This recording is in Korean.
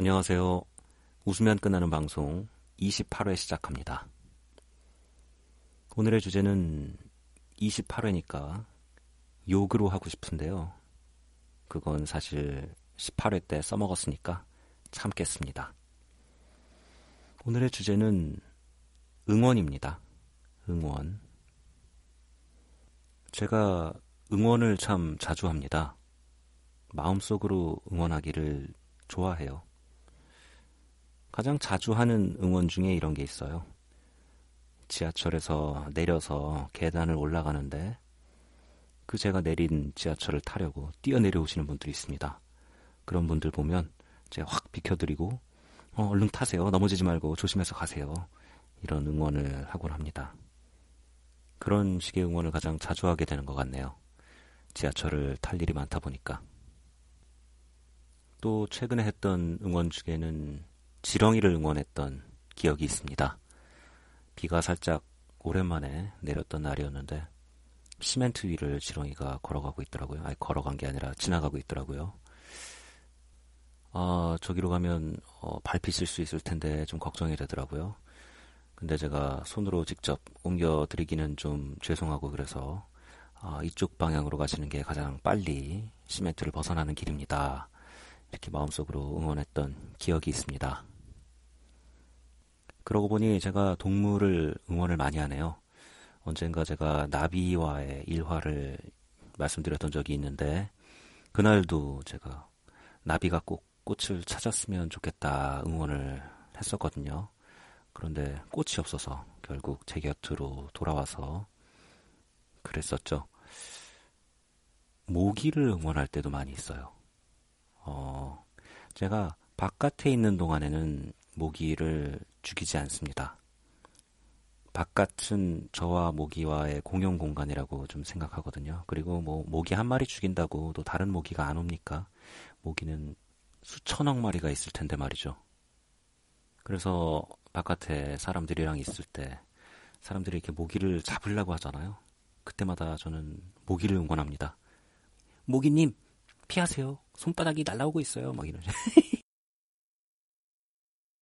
안녕하세요. 웃으면 끝나는 방송 28회 시작합니다. 오늘의 주제는 28회니까 욕으로 하고 싶은데요. 그건 사실 18회 때 써먹었으니까 참겠습니다. 오늘의 주제는 응원입니다. 응원. 제가 응원을 참 자주 합니다. 마음속으로 응원하기를 좋아해요. 가장 자주 하는 응원 중에 이런 게 있어요. 지하철에서 내려서 계단을 올라가는데 그 제가 내린 지하철을 타려고 뛰어내려오시는 분들이 있습니다. 그런 분들 보면 제가 확 비켜드리고 어, 얼른 타세요. 넘어지지 말고 조심해서 가세요. 이런 응원을 하곤 합니다. 그런 식의 응원을 가장 자주 하게 되는 것 같네요. 지하철을 탈 일이 많다 보니까. 또 최근에 했던 응원 중에는 지렁이를 응원했던 기억이 있습니다. 비가 살짝 오랜만에 내렸던 날이었는데 시멘트 위를 지렁이가 걸어가고 있더라고요. 아니 걸어간 게 아니라 지나가고 있더라고요. 아 저기로 가면 어, 밟히실 수 있을 텐데 좀 걱정이 되더라고요. 근데 제가 손으로 직접 옮겨드리기는 좀 죄송하고 그래서 아, 이쪽 방향으로 가시는 게 가장 빨리 시멘트를 벗어나는 길입니다. 이렇게 마음속으로 응원했던 기억이 있습니다. 그러고 보니 제가 동물을 응원을 많이 하네요. 언젠가 제가 나비와의 일화를 말씀드렸던 적이 있는데 그날도 제가 나비가 꼭 꽃을 찾았으면 좋겠다 응원을 했었거든요. 그런데 꽃이 없어서 결국 제 곁으로 돌아와서 그랬었죠. 모기를 응원할 때도 많이 있어요. 어, 제가 바깥에 있는 동안에는 모기를 죽이지 않습니다. 바깥은 저와 모기와의 공용 공간이라고 좀 생각하거든요. 그리고 뭐 모기 한 마리 죽인다고 또 다른 모기가 안 옵니까? 모기는 수천억 마리가 있을 텐데 말이죠. 그래서 바깥에 사람들이랑 있을 때 사람들이 이렇게 모기를 잡으려고 하잖아요. 그때마다 저는 모기를 응원합니다. 모기님, 피하세요. 손바닥이 날라오고 있어요. 막 이러죠.